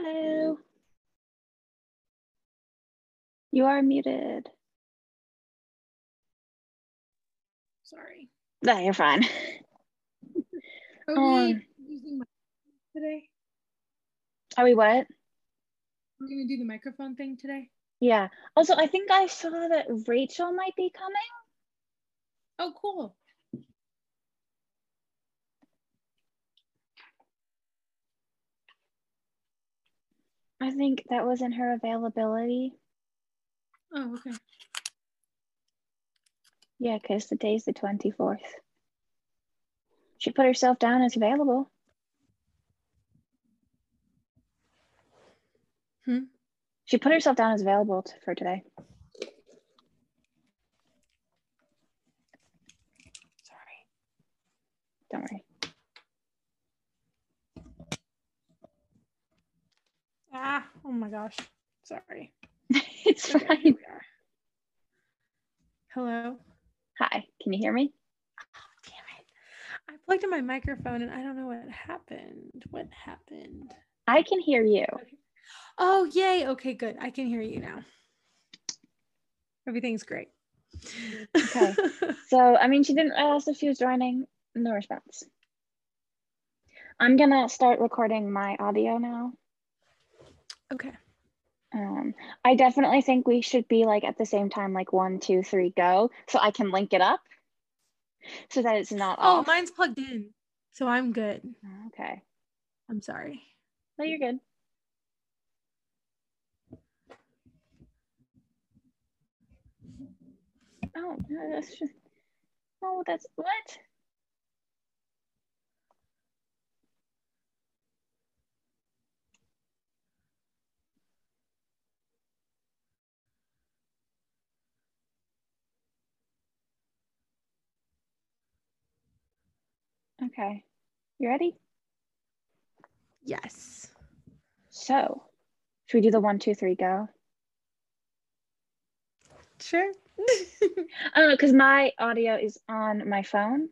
Hello. You are muted. Sorry. No, you're fine. Are Um, we using my today? Are we what? We're gonna do the microphone thing today. Yeah. Also, I think I saw that Rachel might be coming. Oh, cool. I think that was in her availability. Oh, okay. Yeah, because the day's the 24th. She put herself down as available. Hmm? She put herself down as available t- for today. Sorry. Don't worry. Ah, oh my gosh. Sorry. it's Okay, here fine. we are. Hello. Hi, can you hear me? Oh, Damn it. I plugged in my microphone and I don't know what happened. What happened? I can hear you. Oh, yay. Okay, good. I can hear you now. Everything's great. Okay. So, I mean, she didn't ask if she was joining. No response. I'm gonna start recording my audio now. Okay. Um, I definitely think we should be like at the same time, like one, two, three, go, so I can link it up, so that it's not Oh, off. mine's plugged in. So I'm good. Okay. I'm sorry. No, you're good. Oh, no, that's just. Oh, that's what? Okay. You ready? Yes. So, should we do the one, two, three, go? Sure. I don't know, because my audio is on my phone.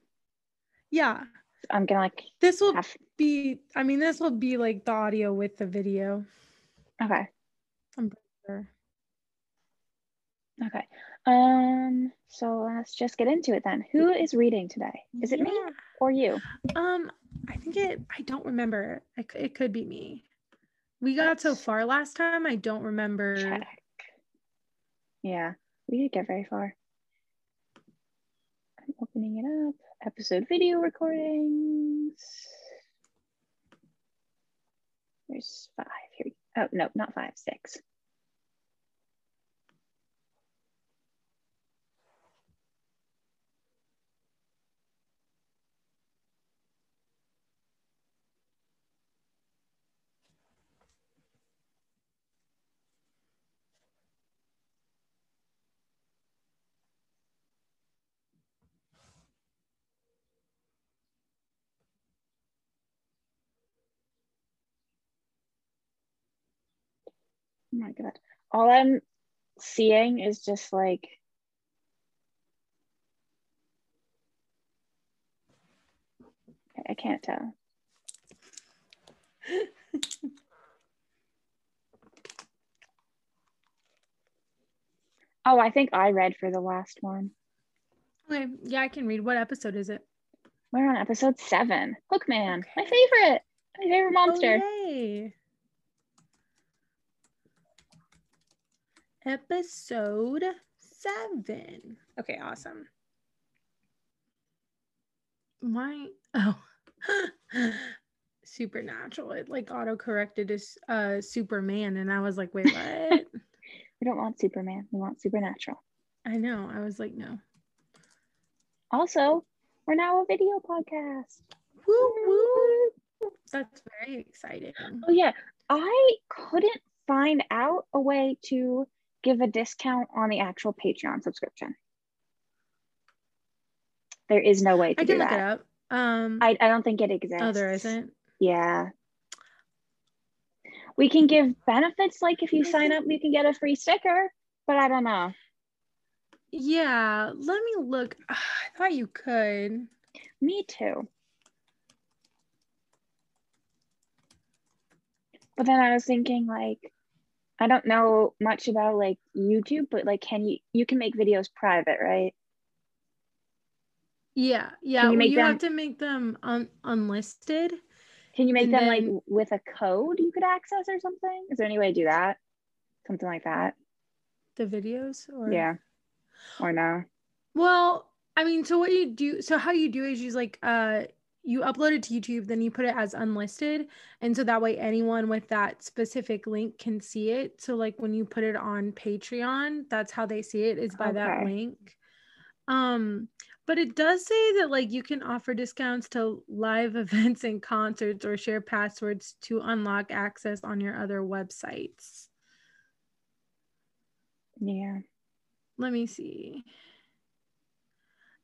yeah. I'm gonna like This will have. be, I mean, this will be like the audio with the video. Okay. I'm pretty sure. Okay. Um. So let's just get into it then. Who is reading today? Is it me or you? Um, I think it, I don't remember. It, it could be me. We got so Let's far last time. I don't remember. Check. Yeah, we didn't get very far. I'm opening it up. Episode video recordings. There's five here. Oh no, not five, six. Oh my god. All I'm seeing is just like I can't tell. Oh, I think I read for the last one. Okay. Yeah, I can read. What episode is it? We're on episode seven. Hookman, my favorite, my favorite monster. Oh, Episode seven. Okay, awesome. My oh supernatural. It like auto corrected as uh Superman, and I was like, wait, what? We don't want Superman. We want Supernatural. I know. I was like, no. Also, we're now a video podcast. Woo woo. That's very exciting. Oh yeah, I couldn't find out a way to give a discount on the actual Patreon subscription. There is no way to I do can look that. it up. Um I, I don't think it exists. oh there isn't. Yeah. We can give benefits like if you sign up, you can get a free sticker, but I don't know. Yeah, let me look. I thought you could. Me too. But then I was thinking like I don't know much about like YouTube, but like can you you can make videos private, right? Yeah, yeah. you well, you have to make them un- unlisted. Can you make them like with a code you could access or something? Is there any way to do that? Something like that. The videos, or Yeah. Or no? Well, I mean, so what you do, so how you do is you like uh you upload it to YouTube, then you put it as unlisted, and so that way anyone with that specific link can see it. So like when you put it on Patreon, that's how they see it is by that link. Um, but it does say that like you can offer discounts to live events and concerts or share passwords to unlock access on your other websites. Yeah. Let me see.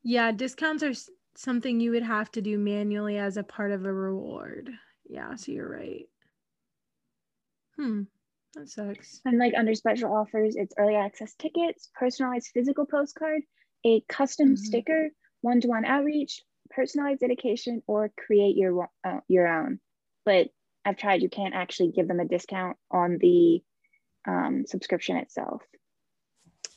Yeah, discounts are something you would have to do manually as a part of a reward. Yeah, so you're right. Hmm, that sucks. And like under special offers, it's early access tickets, personalized physical postcard, a custom Mhm. sticker, one-to-one outreach, personalized dedication, or create your uh, your own. But I've tried; you can't actually give them a discount on the um, subscription itself.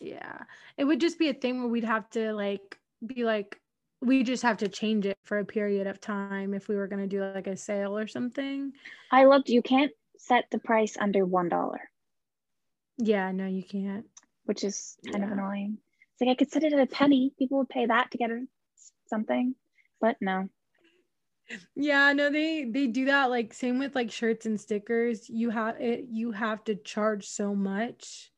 Yeah, it would just be a thing where we'd have to like be like, we just have to change it for a period of time if we were going to do like a sale or something. I looked; you can't set the price under one dollar, Yeah, no, you can't. which is kind of annoying. It's like I could set it at a penny; people would pay that to get something, but no. Yeah, no, they they do that like same with like shirts and stickers. You have it you have to charge so much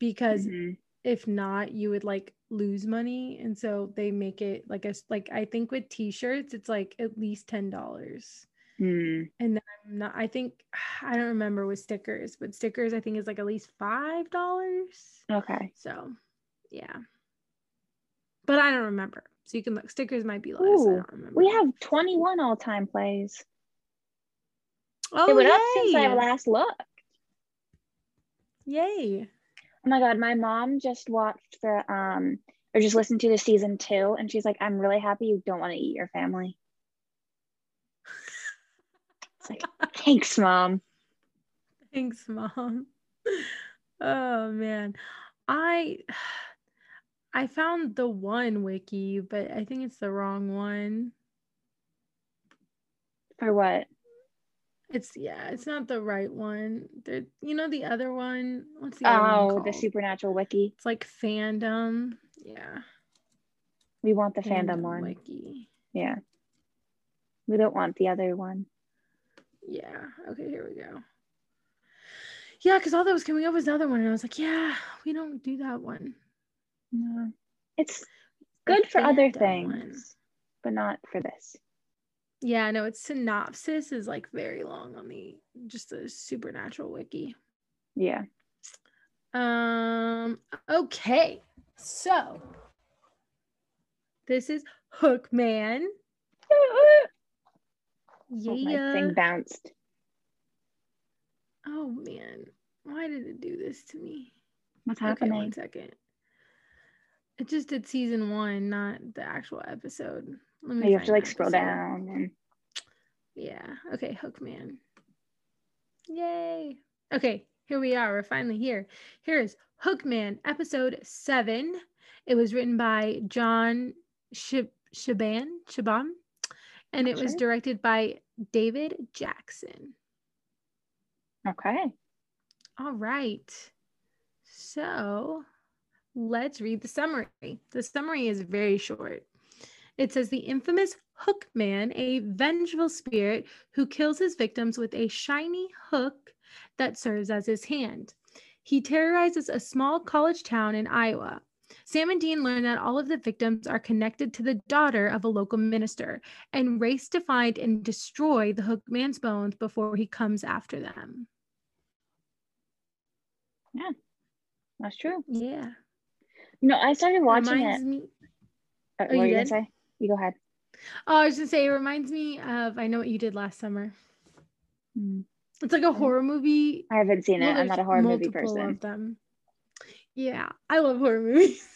because Mhm. if not you would like lose money and so they make it like a like I think with t-shirts it's like at least $10. Hmm. And then I'm not I think I don't remember with stickers, but stickers I think is like at least $5. Okay. So, yeah. But I don't remember. So you can look stickers might be less. I Ooh, don't remember. We have 21 all-time plays. oh, it went up since I last looked. Yay. Oh my god, my mom just watched the um or just listened to the season two and she's like, I'm really happy you don't want to eat your family. It's like, thanks, mom. Thanks, mom. Oh man. I I found the one wiki, but I think it's the wrong one. For what? It's yeah, it's not the right one. There, you know the other one. What's the Oh, the supernatural wiki. It's like fandom. Yeah. We want the fandom one. wiki. Yeah. We don't want the other one. Yeah. Okay, here we go. Yeah, because all that was coming up was the other one, and I was like, yeah, we don't do that one. No. It's The good for other things, one. but not for this. Yeah, no, its synopsis is like very long on the just the supernatural wiki. Yeah. Um, okay. So this is Hookman. Oh, my Yeah. thing bounced. Oh man, why did it do this to me? What's Okay, happening? one second. It just did season one, not the actual episode. You have to like scroll episode. down and Yeah. Okay, Hookman. Yay. Okay, here we are. We're finally here. Here's Hookman, episode seven. It was written by John Shib- Shaban, Shaban, and it was directed by David Jackson. okay. All right. So let's read the summary. The summary is very short. It says the infamous hook man, a vengeful spirit who kills his victims with a shiny hook that serves as his hand. He terrorizes a small college town in Iowa. Sam and Dean learn that all of the victims are connected to the daughter of a local minister and race to find and destroy the hook man's bones before he comes after them. Yeah, that's true. Yeah. You know, I started watching reminds it. me uh, Oh, what you you gonna did? say? You go ahead. oh i was gonna say it reminds me of i know what you did last summer Hmm. it's like a horror movie I haven't seen it. Well, I'm not a horror movie person. of them yeah i love horror movies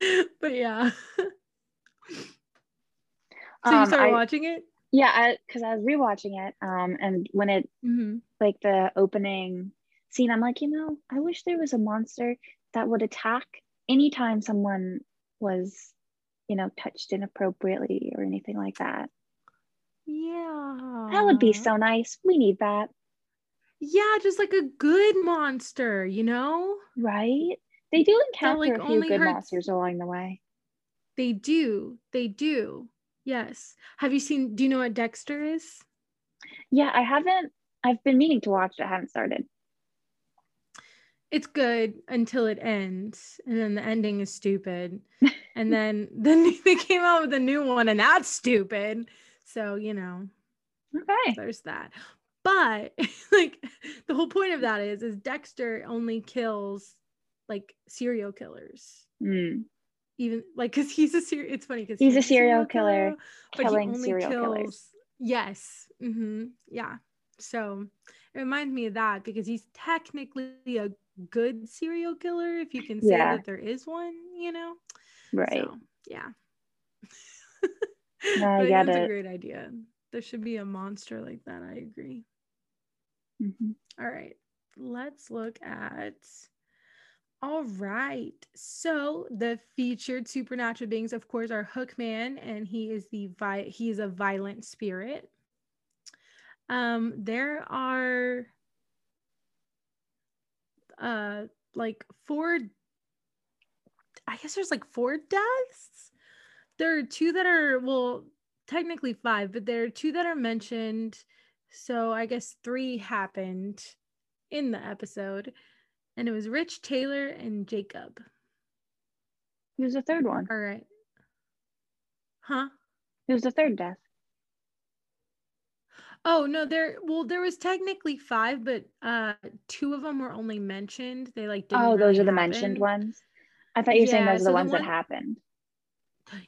but yeah so you Um, started I, watching it Yeah, because I, I, was rewatching it, um, and when it Mm-hmm. like the opening scene, I'm like, you know, I wish there was a monster that would attack anytime someone was, you know, touched inappropriately or anything like that. Yeah. That would be so nice. We need that, Yeah, just like a good monster, you know? right? They do encounter like, a few only good hurts- monsters along the way. They do. They do. Yes. Have you seen do you know what Dexter is? Yeah, I haven't. I've been meaning to watch it. I haven't started. It's good until it ends, and then the ending is stupid. and then then they came out with a new one, and that's stupid. So, you know, Okay. there's that. But like the whole point of that is is Dexter only kills like serial killers. Mm. Even like because he's a serial it's funny because He's a serial killer but he killing only serial killers. kills yes hmm yeah so it reminds me of that because he's technically a good serial killer if you can say Yeah. that there is one you know Right. so yeah No, get that's a great idea there should be a monster like that i agree Mhm. all right let's look at all right so the featured supernatural beings of course are hookman and he is the vi- he is a violent spirit um there are uh like four i guess there's like four deaths. There are two that are well technically five but there are two that are mentioned. So i guess three happened in the episode and it was rich taylor and jacob. Who's the third one? all right. Huh? Who's the third death? Oh no, there well there was technically five, but uh two of them were only mentioned. They like didn't Oh, those really are the mentioned ones. I thought you were saying those are so the the ones that happened.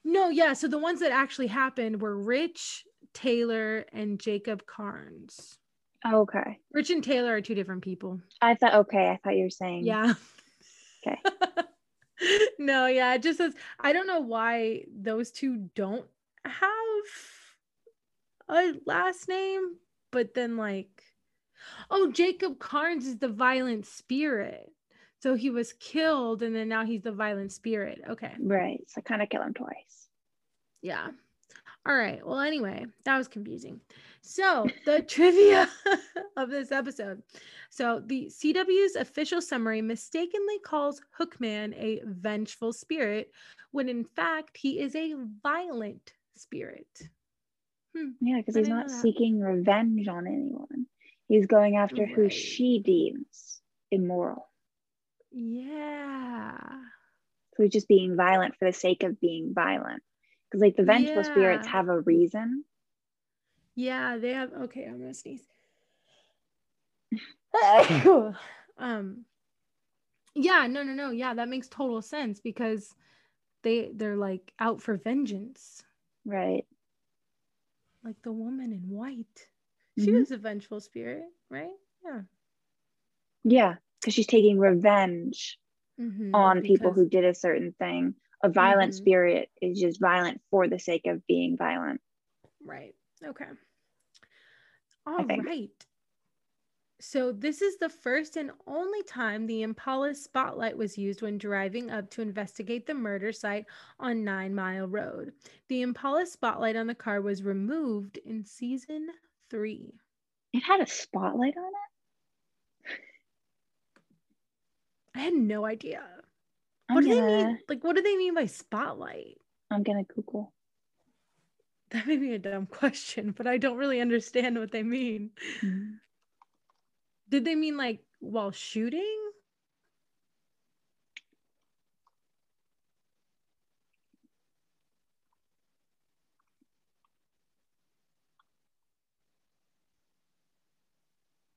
No, yeah, so the ones that actually happened were Rich, Taylor, and Jacob Karns. Oh, okay. Rich and Taylor are two different people. I thought okay. I thought you were saying Yeah. Okay. no, yeah, it just says I don't know why those two don't have a last name, but then like oh, Jacob Karns is the violent spirit. So he was killed and then now he's the violent spirit. Okay. Right. So kind of kill him twice. Yeah. All right. Well, anyway, that was confusing. So, the trivia of this episode. So, the CW's official summary mistakenly calls Hookman a vengeful spirit when in fact he is a violent spirit. Yeah, because he's not seeking revenge on anyone. He's going after who she deems immoral. Yeah. So he's just being violent for the sake of being violent. Because like the vengeful spirits have a reason. Yeah, they have okay, I'm gonna sneeze. um yeah, no, no, no. Yeah, that makes total sense because they they're like out for vengeance. Right. Like the woman in white. She Mhm. was a vengeful spirit, right? Yeah. Yeah. Because she's taking revenge Mhm, on people who did a certain thing. A violent Mhm. spirit is just violent for the sake of being violent. Right. Okay. All right. So this is the first and only time the Impala spotlight was used when driving up to investigate the murder site on Nine Mile Road. The Impala spotlight on the car was removed in season three. It had a spotlight on it. I had no idea. I'm What do they gonna, mean? Like, what do they mean by spotlight? I'm gonna Google. That may be a dumb question, but I don't really understand what they mean. Mm. Did they mean like while shooting?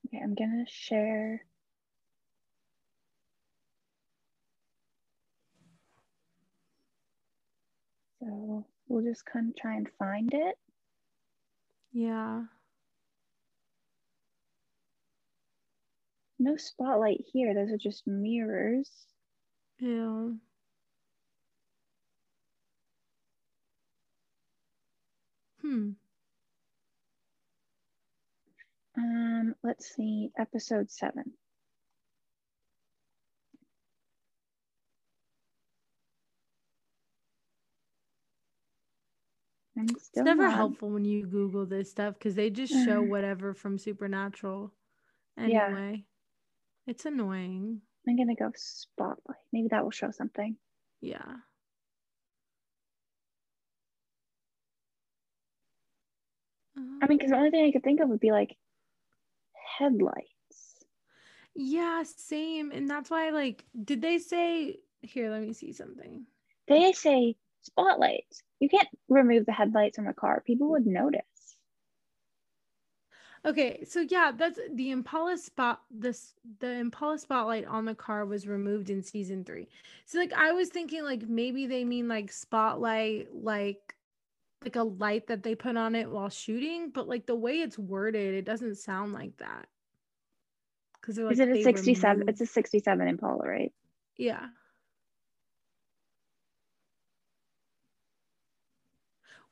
Okay, I'm gonna share. So we'll just kind of try and find it. Yeah. No spotlight here. Those are just mirrors. Yeah. Hmm. Um, let's see, episode seven. It's never not- helpful when you Google this stuff because they just show whatever from Supernatural. Yeah. Anyway, it's annoying. I'm gonna go spotlight. Maybe that will show something. Yeah. I mean, because the only thing I could think of would be like headlights. Yeah, same. And that's why, like, did they say here? Let me see something. They say spotlights. You can't remove the headlights from a car. People would notice. Okay, so yeah, that's the Impala spot. This the Impala spotlight on the car was removed in season three. So like I was thinking like maybe they mean like spotlight, like like a light that they put on it while shooting, but like the way it's worded, it doesn't sound like that. Because Is it a 67? It's a 67 Impala, right? yeah.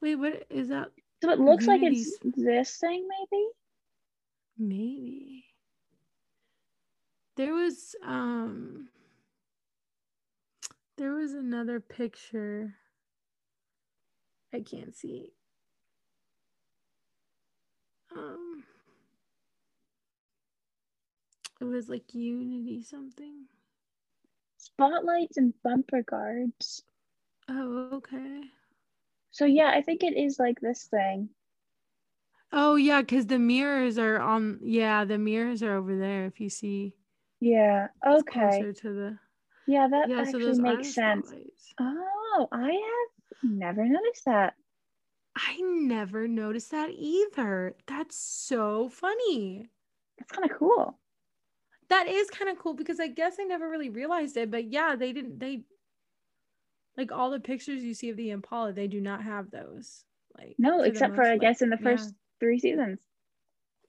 Wait, what is that? So it looks like it's this thing, maybe? Maybe. There was um there was another picture. I can't see. Um it was like Unity something. Spotlights and bumper guards. Oh, okay. So yeah, I think it is like this thing. Oh yeah, because the mirrors are on yeah, the mirrors are over there if you see Yeah. Okay. closer to the Yeah, that yeah, so actually those makes sense. Oh, I have never noticed that. I never noticed that either. That's so funny. That's kind of cool. That is kind of cool because I guess I never really realized it, but yeah, they didn't they like all the pictures you see of the Impala, they do not have those. Like No, except for I guess in the first three seasons.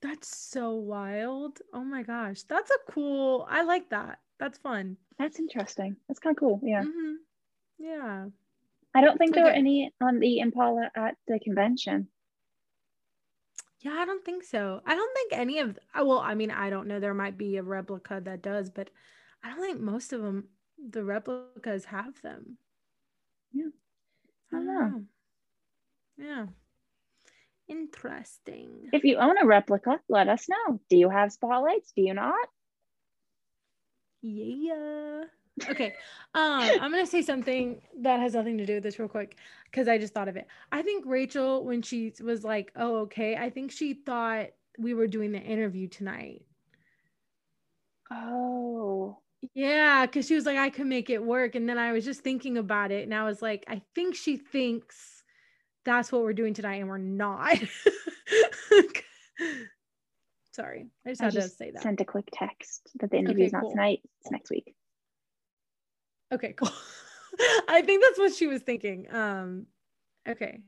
That's so wild. Oh my gosh. That's a cool. I like that. That's fun. That's interesting. That's kind of cool. Yeah. Mhm. Yeah. I don't think there were any on the Impala at the convention. Yeah, I don't think so. I don't think any of well, I mean, I don't know. There might be a replica that does, but I don't think most of them the replicas have them. Yeah. I don't know. Yeah. Interesting. If you own a replica, let us know. Do you have spotlights? Do you not? Yeah. Okay. Um, I'm gonna say something that has nothing to do with this real quick because I just thought of it. I think Rachel, when she was like, "Oh, okay," I think she thought we were doing the interview tonight. Oh, Yeah, because she was like, I could make it work. And then I was just thinking about it and I was like, I think she thinks that's what we're doing tonight and we're not. Sorry, I just I had to say that. sent a quick text that the interview's not cool. tonight. It's next week. Okay, cool. I think that's what she was thinking. Um, okay.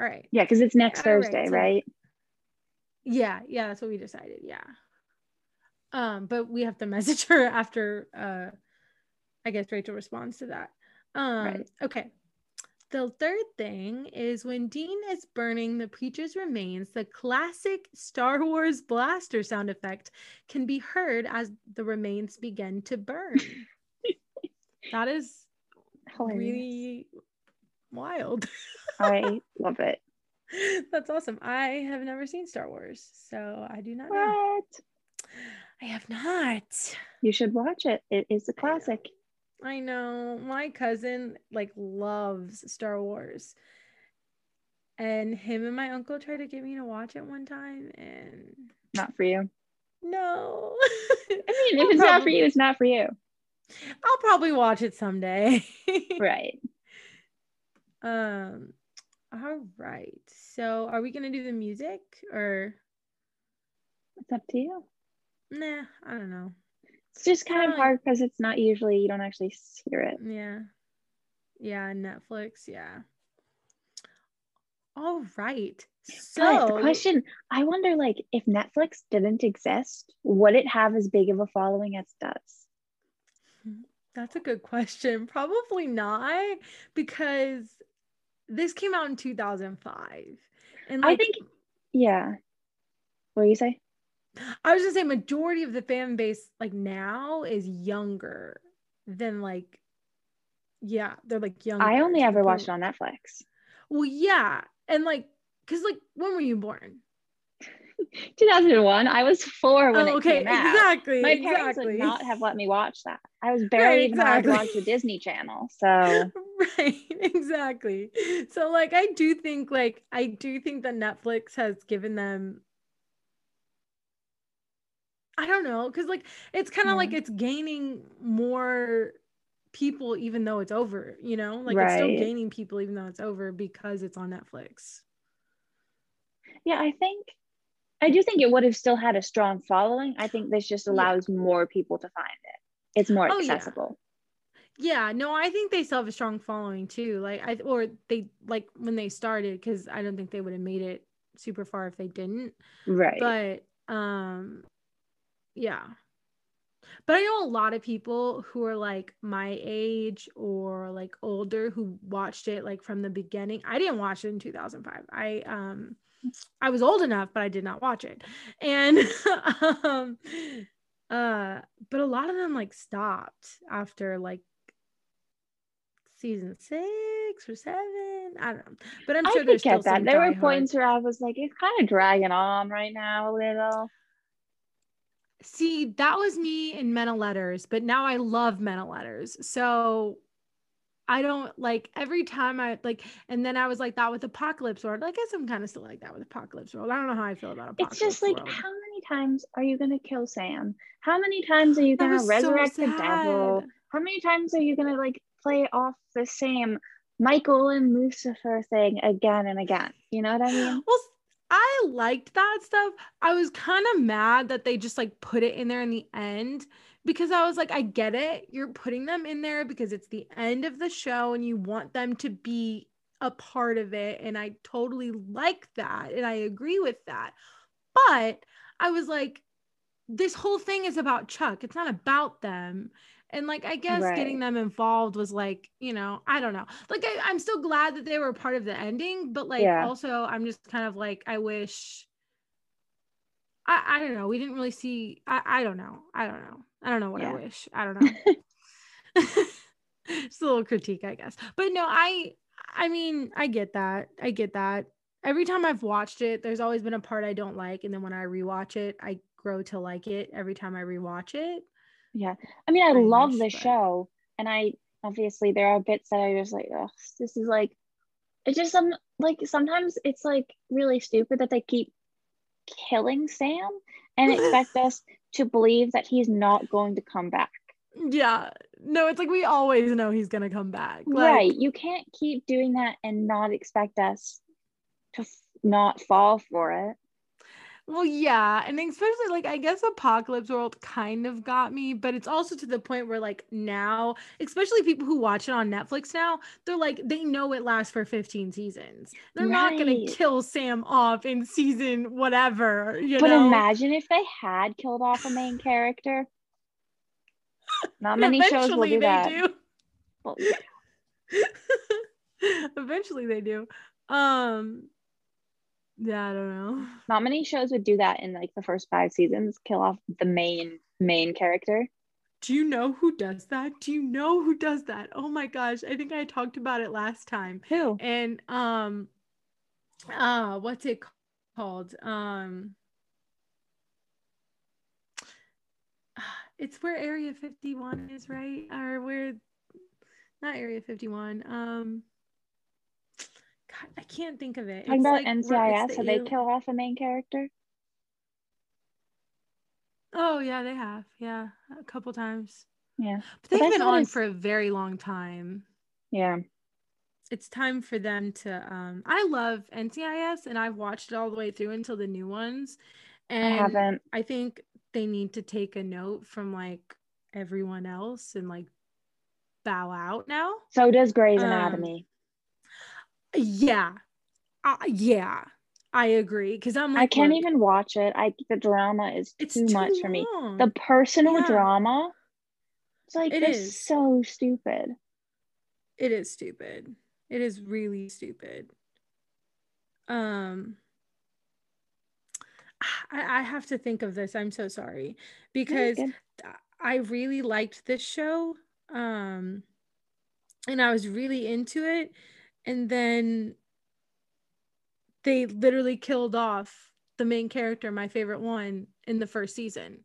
All right. Yeah, because it's next All right, Thursday, so- right? Yeah, yeah, that's what we decided. Yeah. Um, but we have to message her after uh I guess Rachel responds to that. Um Right. okay. The third thing is when Dean is burning the preacher's remains, the classic Star Wars blaster sound effect can be heard as the remains begin to burn. that is Hilarious. really wild. I love it. That's awesome. I have never seen Star Wars, so I do not know. I have not. You should watch it. It is a classic. I know my cousin like loves Star Wars. And him and my uncle tried to get me to watch it one time and Not for you. no. I mean, if it's not for you, it's not for you. I'll probably watch it someday. Right. um all right. So are we gonna do the music or It's up to you. nah, I don't know. It's just kind of hard because it's not usually, you don't actually hear it. Yeah. Yeah, Netflix, yeah. All right. So But the question, I wonder, like, if Netflix didn't exist, would it have as big of a following as it does? That's a good question. Probably not, because this came out in 2005. And I think, yeah. What do you say? I was gonna say majority of the fan base like now is younger than like yeah, they're like young. I only ever watched it on Netflix. Well, yeah. And like, cause like when were you born? 2001. I was four when oh, okay, it came out. Exactly. My exactly. parents would not have let me watch that. I was barely right, even exactly. allowed to watch the Disney Channel. So right, exactly. So like, I do think like I do think that Netflix has given them. I don't know, because like it's kind of yeah. like it's gaining more people even though it's over. You know, like right. it's still gaining people even though it's over because it's on Netflix. Yeah, I think I do think it would have still had a strong following. I think this just allows yeah. more people to find it. It's more accessible. Yeah. yeah. no, I think they still have a strong following too. Like I or they like when they started because I don't think they would have made it super far if they didn't. Right. But um yeah. But I know a lot of people who are like my age or like older who watched it like from the beginning. I didn't watch it in 2005. I um I was old enough, but I did not watch it. And um uh but a lot of them like stopped after like season six or seven. I don't know. But I'm sure I there's still that. There were points where I was like, it's kind of dragging on right now a little. See, that was me in Men of Letters, but now I love Men of Letters. So I don't like every time I like, and then I was like that with Apocalypse World. I guess I'm kind of still like that with Apocalypse World. I don't know how I feel about Apocalypse It's just like, World. how many times are you gonna kill Sam? How many times are you gonna resurrect so the devil? How many times are you gonna like play off the same Michael and Lucifer thing again and again? You know what I mean? Well, I liked that stuff. I was kind of mad that they just like put it in there in the end because I was like, I get it. You're putting them in there because it's the end of the show and you want them to be a part of it. And I totally like that. And I agree with that. But I was like, this whole thing is about Chuck. It's not about them. And like, I guess right. getting them involved was like, you know, I don't know. Like, I, am still glad that they were part of the ending, but like, yeah. also, I'm just kind of like, I wish. I, I don't know. We didn't really see. I, I don't know. I don't know. I don't know what yeah. I wish. I don't know. It's a little critique, I guess. But no, I I mean, I get that. I get that. Every time I've watched it, there's always been a part I don't like. And then when I rewatch it, I grow to like it every time I rewatch it. Yeah. I mean, I, I love the show. And I obviously there are bits that I just like, oh, this is like it's just some like sometimes it's like really stupid that they keep killing Sam and expect us to believe that he's not going to come back. Yeah. No, it's like we always know he's going to come back. Like, right. You can't keep doing that and not expect us to f- not fall for it. Well, yeah. And especially like I guess Apocalypse World kind of got me, but it's also to the point where like now, especially people who watch it on Netflix now, they're like they know it lasts for 15 seasons. They're right. not gonna kill Sam off in season whatever, you but know. imagine if they had killed off a main character. Not many shows will do that. Do. Well, yeah. Eventually they do. Um yeah, I don't know. Not many shows would do that in like the first five seasons, kill off the main main character. Do you know who does that? Do you know who does that? Oh my gosh, I think I talked about it last time. Who? And um uh what's it called? Um it's where Area 51 is, right? Or where not Area 51. Um God, I can't think of it. Talking it's about like, NCIS, have they kill off a main character? Oh yeah, they have. Yeah, a couple times. Yeah, but they've but been on for a very long time. Yeah, it's time for them to. Um, I love NCIS, and I've watched it all the way through until the new ones. And I haven't. I think they need to take a note from like everyone else and like bow out now. So does Grey's um, Anatomy. Yeah. Uh, yeah. I agree because I'm like, I can't even watch it. I the drama is it's too, too much long. for me. The personal yeah. drama, it's like it is so stupid. It is stupid. It is really stupid. Um, I, I have to think of this. I'm so sorry because I really liked this show. Um, and I was really into it. And then they literally killed off the main character, my favorite one, in the first season.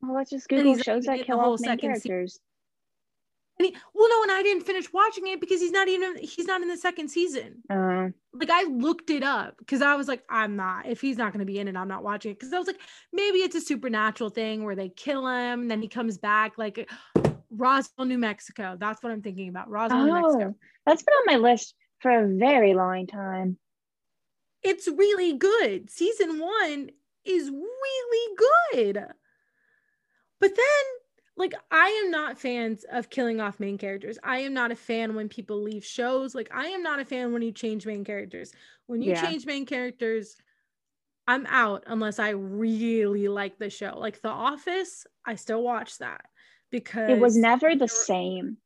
Well, let's just Google shows that kill off main characters. Se- and he, well, no, and I didn't finish watching it because he's not even he's not in the second season. Uh, like I looked it up because I was like, I'm not. If he's not going to be in it, I'm not watching it. Because I was like, maybe it's a supernatural thing where they kill him and then he comes back. Like Roswell, New Mexico. That's what I'm thinking about. Roswell, oh, New Mexico. That's been on my list for a very long time. It's really good. Season one is really good. But then like I am not fans of killing off main characters. I am not a fan when people leave shows. Like I am not a fan when you change main characters. When you yeah. change main characters, I'm out unless I really like the show. Like The Office, I still watch that because it was never the same.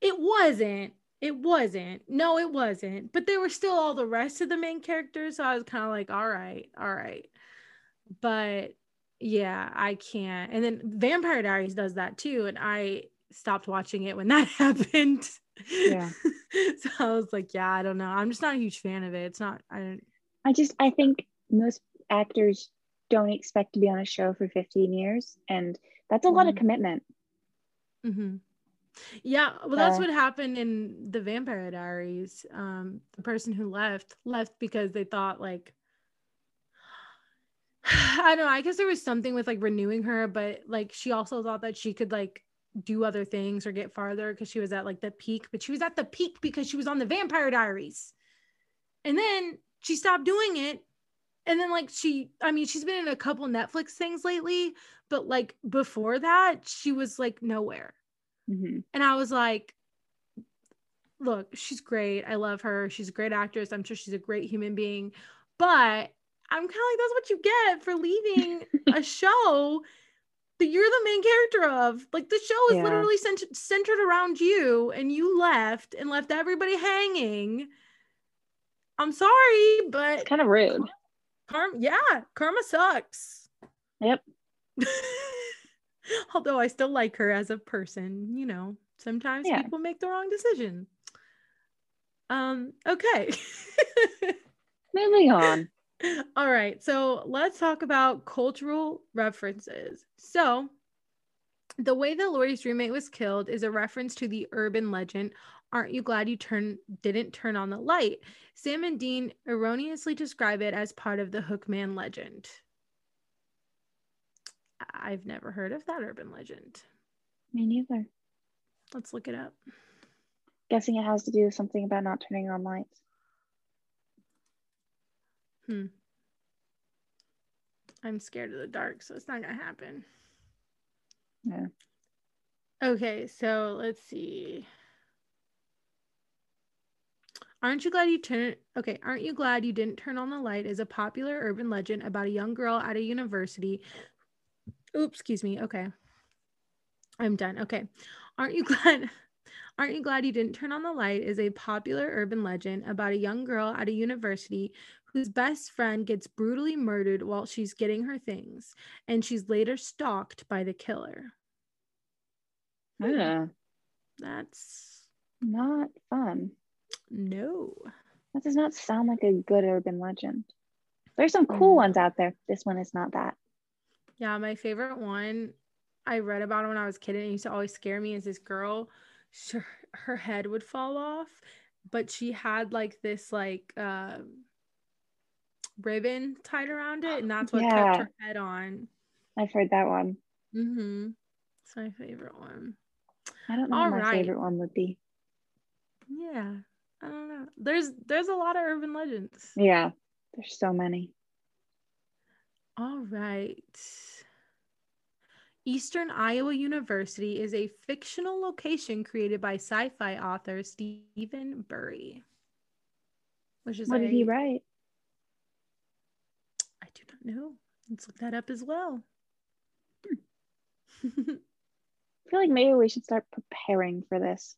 It wasn't. It wasn't. No, it wasn't. But there were still all the rest of the main characters. So I was kind of like, all right, all right. But yeah, I can't. And then Vampire Diaries does that too. And I stopped watching it when that happened. Yeah. so I was like, yeah, I don't know. I'm just not a huge fan of it. It's not, I don't. I just, I think most actors don't expect to be on a show for 15 years. And that's a mm-hmm. lot of mm-hmm. commitment. Mm-hmm. Yeah, well, that's what happened in the Vampire Diaries. Um, the person who left left because they thought like I don't know. I guess there was something with like renewing her, but like she also thought that she could like do other things or get farther because she was at like the peak, but she was at the peak because she was on the Vampire Diaries. And then she stopped doing it. And then like she, I mean, she's been in a couple Netflix things lately, but like before that, she was like nowhere. Mm-hmm. And I was like, look, she's great. I love her. She's a great actress. I'm sure she's a great human being. But I'm kind of like, that's what you get for leaving a show that you're the main character of. Like the show is yeah. literally cent- centered around you, and you left and left everybody hanging. I'm sorry, but kind of rude. Karma, yeah, karma sucks. Yep. Although I still like her as a person, you know, sometimes yeah. people make the wrong decision. Um, okay. Moving on. All right. So let's talk about cultural references. So, the way that Lori's roommate was killed is a reference to the urban legend. Aren't you glad you turn didn't turn on the light? Sam and Dean erroneously describe it as part of the Hookman legend. I've never heard of that urban legend. Me neither. Let's look it up. Guessing it has to do with something about not turning on lights. Hmm. I'm scared of the dark, so it's not gonna happen. Yeah. Okay, so let's see. Aren't you glad you turned okay, aren't you glad you didn't turn on the light is a popular urban legend about a young girl at a university. Oops, excuse me. Okay. I'm done. Okay. Aren't you glad Aren't You Glad You Didn't Turn on the Light is a popular urban legend about a young girl at a university whose best friend gets brutally murdered while she's getting her things, and she's later stalked by the killer. Yeah. That's not fun. No. That does not sound like a good urban legend. There's some cool mm. ones out there. This one is not that. Yeah, my favorite one I read about it when I was a kid and it used to always scare me is this girl she, her head would fall off but she had like this like uh, ribbon tied around it and that's what yeah. kept her head on. I've heard that one. Mm-hmm. It's my favorite one. I don't know All what my right. favorite one would be. Yeah i don't know. There's there's a lot of urban legends. Yeah there's so many all right Eastern Iowa University is a fictional location created by sci-fi author Stephen Bury. Which is what did he write? I do not know. Let's look that up as well. I feel like maybe we should start preparing for this.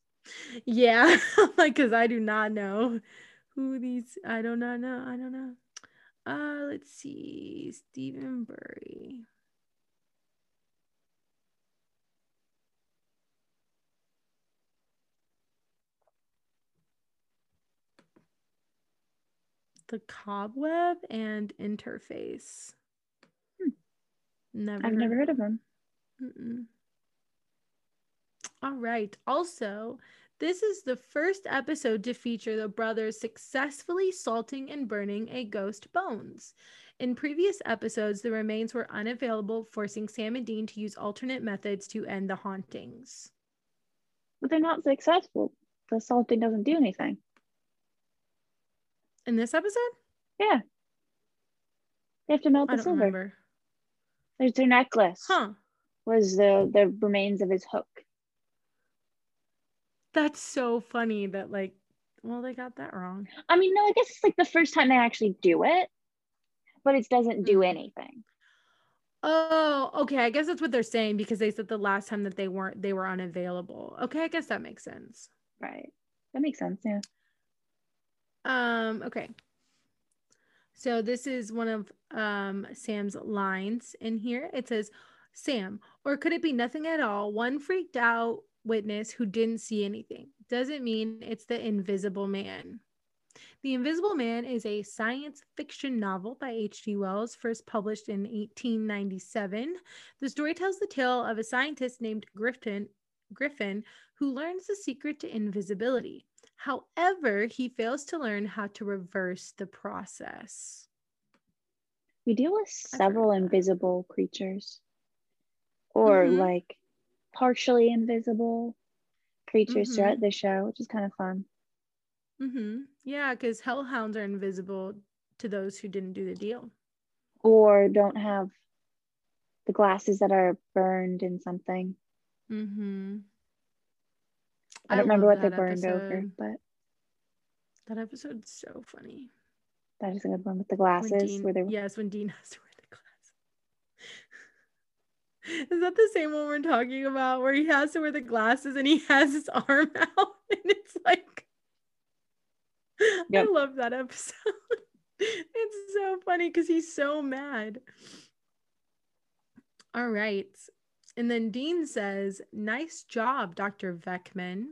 Yeah, like because I do not know who these. I do not know. I don't know. Uh, let's see. Stephen Bury. The cobweb and interface. Hmm. Never. I've never heard of them. Mm-mm. All right. Also, this is the first episode to feature the brothers successfully salting and burning a ghost bones. In previous episodes, the remains were unavailable, forcing Sam and Dean to use alternate methods to end the hauntings. But they're not successful. The salting doesn't do anything. In this episode? Yeah. They have to melt I the don't silver. remember. There's their necklace. Huh. Was the the remains of his hook. That's so funny that, like, well, they got that wrong. I mean, no, I guess it's like the first time they actually do it, but it doesn't do Mm. anything. Oh, okay. I guess that's what they're saying because they said the last time that they weren't, they were unavailable. Okay. I guess that makes sense. Right. That makes sense. Yeah. Um, okay. So this is one of um Sam's lines in here. It says, Sam, or could it be nothing at all? One freaked out witness who didn't see anything. Doesn't mean it's the invisible man. The Invisible Man is a science fiction novel by H.G. Wells, first published in 1897. The story tells the tale of a scientist named Griffin, Griffin who learns the secret to invisibility. However, he fails to learn how to reverse the process. We deal with several invisible creatures, or Mhm. like partially invisible creatures Mhm. throughout the show, which is kind of fun. Mm-hmm. Yeah, because hellhounds are invisible to those who didn't do the deal. Or don't have the glasses that are burned in something. Mm-hmm. I don't remember what that burned over, but That episode's so funny. that is a good one with the glasses Dean, where they yes, when Dean has to wear the glasses. Is that the same one we're talking about where he has to wear the glasses and he has his arm out and it's like Yep. I love that episode. it's so funny because he's so mad. All right. And then Dean says, Nice job, Dr. Venkman.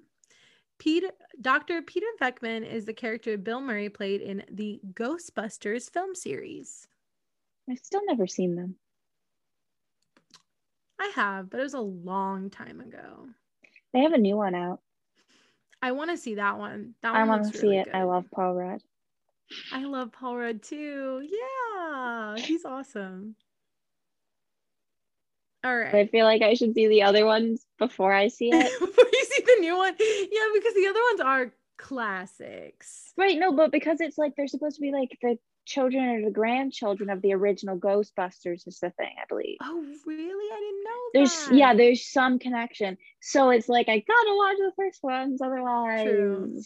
Peter, Dr. Peter Venkman is the character Bill Murray played in the Ghostbusters film series. I've still never seen them. I have, but it was a long time ago. They have a new one out. I want to see that one. That I want to see really it. I love Paul Rudd. I love Paul Rudd too. Yeah, he's awesome. All right. I feel like I should see the other ones before I see it. Before you see the new one, yeah, because the other ones are classics. right, no, but because it's like they're supposed to be like the children or the grandchildren of the original Ghostbusters is the thing, I believe. Oh, really? I didn't know There's that. yeah, there's some connection. So it's like I gotta watch the first ones, otherwise True.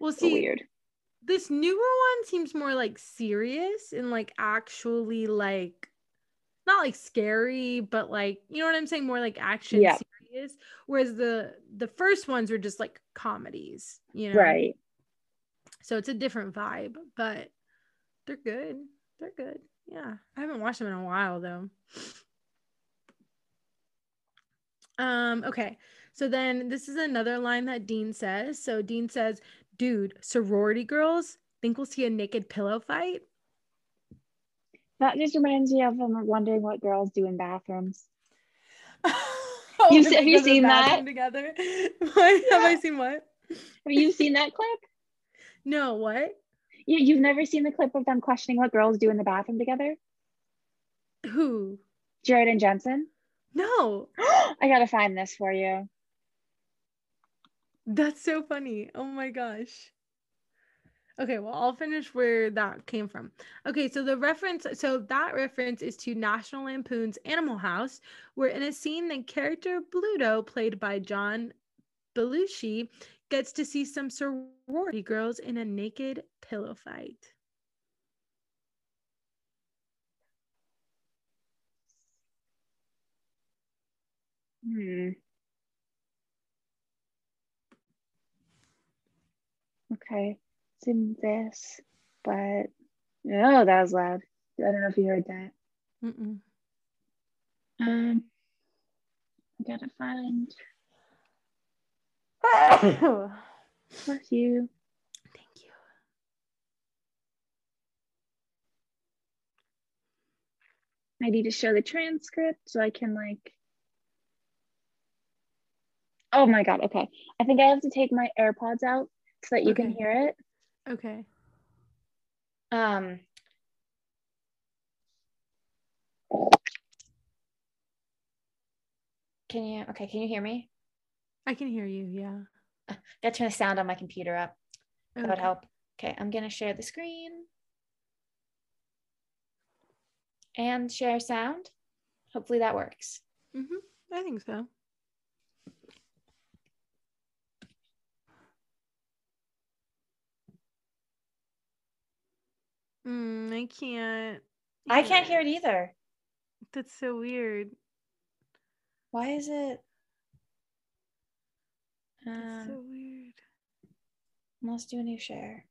well, see, weird. this newer one seems more like serious and like actually like not like scary, but like you know what I'm saying, more like action Yeah. serious. Whereas the the first ones were just like comedies, you know. Right. So it's a different vibe, but they're good. They're good. Yeah. I haven't watched them in a while though. Um, okay. So then this is another line that Dean says. So Dean says, dude, sorority girls think we'll see a naked pillow fight. That just reminds me of um, wondering what girls do in bathrooms. oh, You have you go to the seen that? Together. What? Have I seen what? Have you seen that clip? No, what? You, you've never seen the clip of them questioning what girls do in the bathroom together? Who? Jared and Jensen? No. I gotta find this for you. That's so funny. Oh my gosh. Okay, well, I'll finish where that came from. Okay, so the reference, so that reference is to National Lampoon's Animal House, where in a scene, the character Bluto, played by John Belushi, gets to see some sorority girls in a naked pillow fight. Hmm. Okay, it's in this, but Oh, that was loud. I don't know if you heard that. Mm-mm. Um, I gotta find. Bless you. Thank you. I need to show the transcript so I can like. Oh my god. Okay. I think I have to take my AirPods out so that you can hear it. Okay. Um. Can you okay, can you hear me? I can hear you. Yeah. Gotta turn the sound on my computer up. That would help. Okay, I'm gonna share the screen. And share sound. Hopefully that works. Mm-hmm. I think so. Mm, I can't. I can't hear it either. That's so weird. Why is it? That's so Um, weird. let's do a new share.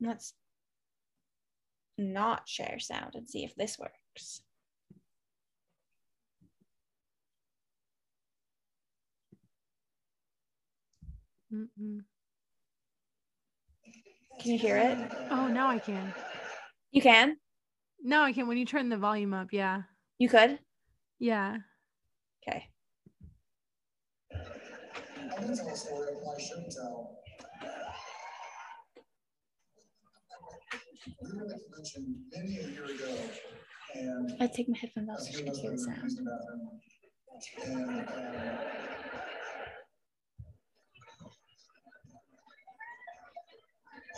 Let's not share sound and see if this works. Mm-mm. Can you hear it? Oh, now I can. You can? No, I can. When you turn the volume up, yeah, You could? Yeah. Okay. I'm gonna tell a story I shouldn't tell. We were at the convention many a year ago, and I take my headphones off a so few you can hear the sound. And, um,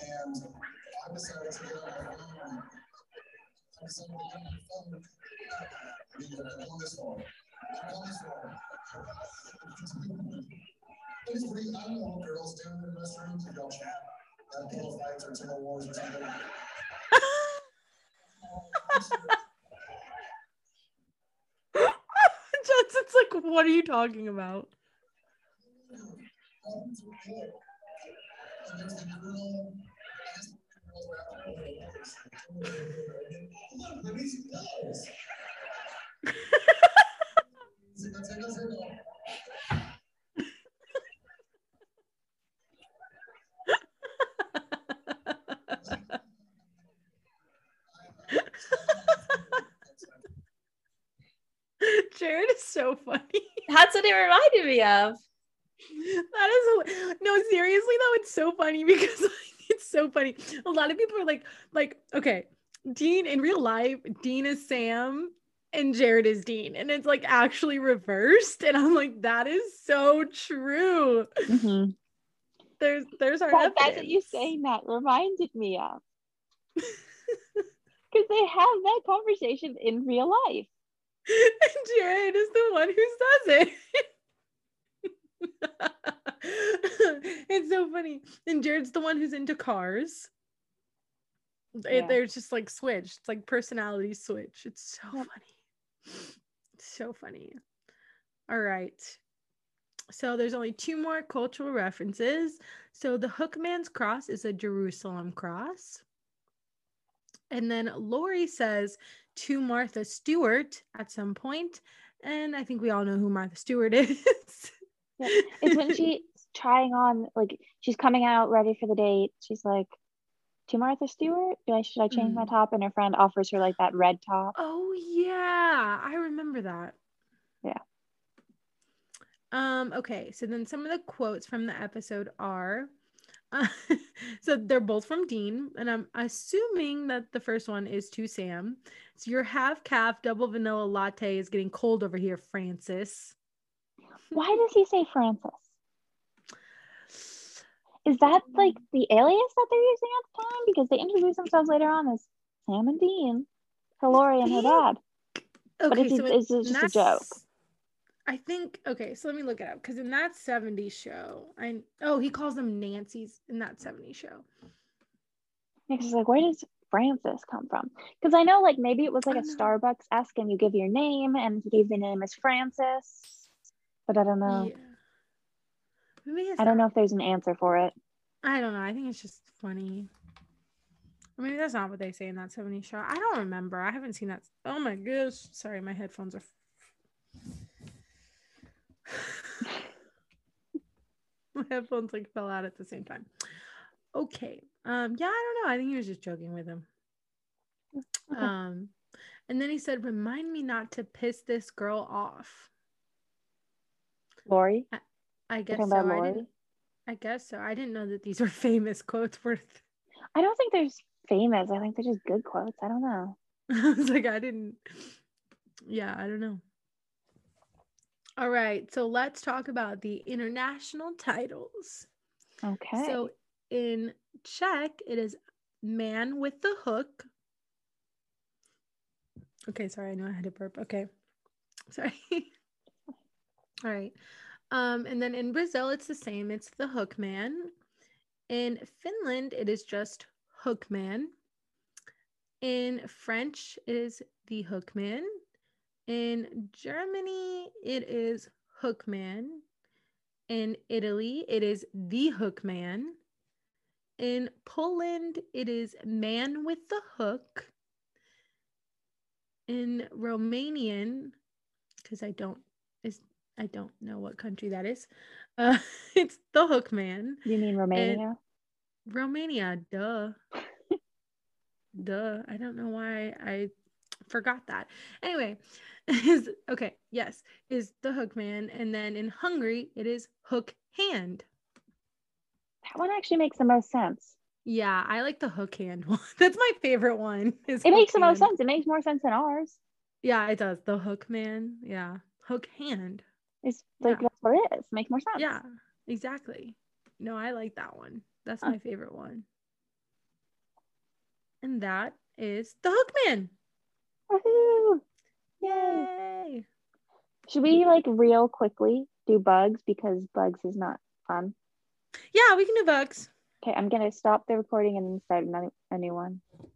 and I decided to get on my phone. I decided to get on my phone. On. I don't know what girls do in the restrooms, if y'all chat, pillow fights or table wars or something. Jensen's like, what are you talking about? Jared is so funny. That's what it reminded me of. That is no seriously though. It's so funny because like, it's so funny. A lot of people are like, like, okay, Dean in real life, Dean is Sam and Jared is Dean, and it's like actually reversed. And I'm like, that is so true. Mm-hmm. There's there's our That, that's what you saying that reminded me of. Because they have that conversation in real life. and Jared is the one who says it. it's so funny. And Jared's the one who's into cars. It- They're just like switched. It's like personality switch. It's so Yep. funny. So funny. All right. So there's only two more cultural references. So the Hookman's cross is a Jerusalem cross. And then Lori says to Martha Stewart at some point, and I think we all know who Martha Stewart is. Yeah. It's when she's trying on, like, she's coming out ready for the date. She's like, to Martha Stewart, I, should I change my Mm. top? And her friend offers her like that red top. Oh yeah, I remember that. Yeah. Um. Okay. So then some of the quotes from the episode are, uh, so they're both from Dean, and I'm assuming that the first one is to Sam. So your half calf double vanilla latte is getting cold over here, Francis. Why does he say Francis? Is that like the alias that they're using at the time? Because they introduce themselves later on as Sam and Dean, Lori and her dad. But Okay, it's- so it's just a joke. I think okay, so let me look it up because in that 70s show, I oh he calls them Nancy's in that 70s show. Because it's like, where does Francis come from? Because I know like maybe it was like a. Uh-huh. Starbucks esque and you give your name and he gave the name as Francis. But I don't know. Yeah. I don't know if there's an answer for it. I don't know. I think it's just funny. I mean, that's not what they say in that 70s show. I don't remember. I haven't seen that. Oh my gosh. Sorry, my headphones are. my headphones like fell out at the same time. Okay. Um, yeah, I don't know. I think he was just joking with him. Okay. Um, and then he said, "Remind me not to piss this girl off." Lori? I You're guess so. I didn't. I guess so. I didn't know that these were famous quotes worth. I don't think they're famous. I think they're just good quotes. I don't know. I was like, I didn't. Yeah, I don't know. All right, so let's talk about the international titles. Okay. So in Czech, it is man with the hook. Okay, sorry, I know I had to burp. Okay, sorry. All right. Um, and then in Brazil, it's the same. It's the hook man. In Finland, it is just hook man. In French, it is the hook man. In Germany, it is hook man. In Italy, it is the hook man. In Poland, it is man with the hook. In Romanian, because I don't is I don't know what country that is. Uh, it's the hook man. you mean Romania? Romania, duh. duh. I don't know why I forgot that. Anyway, is okay, yes, is the hook man. And then in Hungary, it is hook hand. that one actually makes the most sense. Yeah, I like the hook hand one. That's my favorite one. It makes the most sense. It makes more sense than ours. Yeah, it does. The hook man. Yeah. Hook hand. It's like Yeah. that's what it is. Makes more sense. Yeah, exactly. No, I like that one. That's my favorite one. And that is the Hookman. Woohoo! Yay! Should we like real quickly do bugs because bugs is not fun? Yeah, we can do bugs. Okay, I'm gonna stop the recording and start another a new one.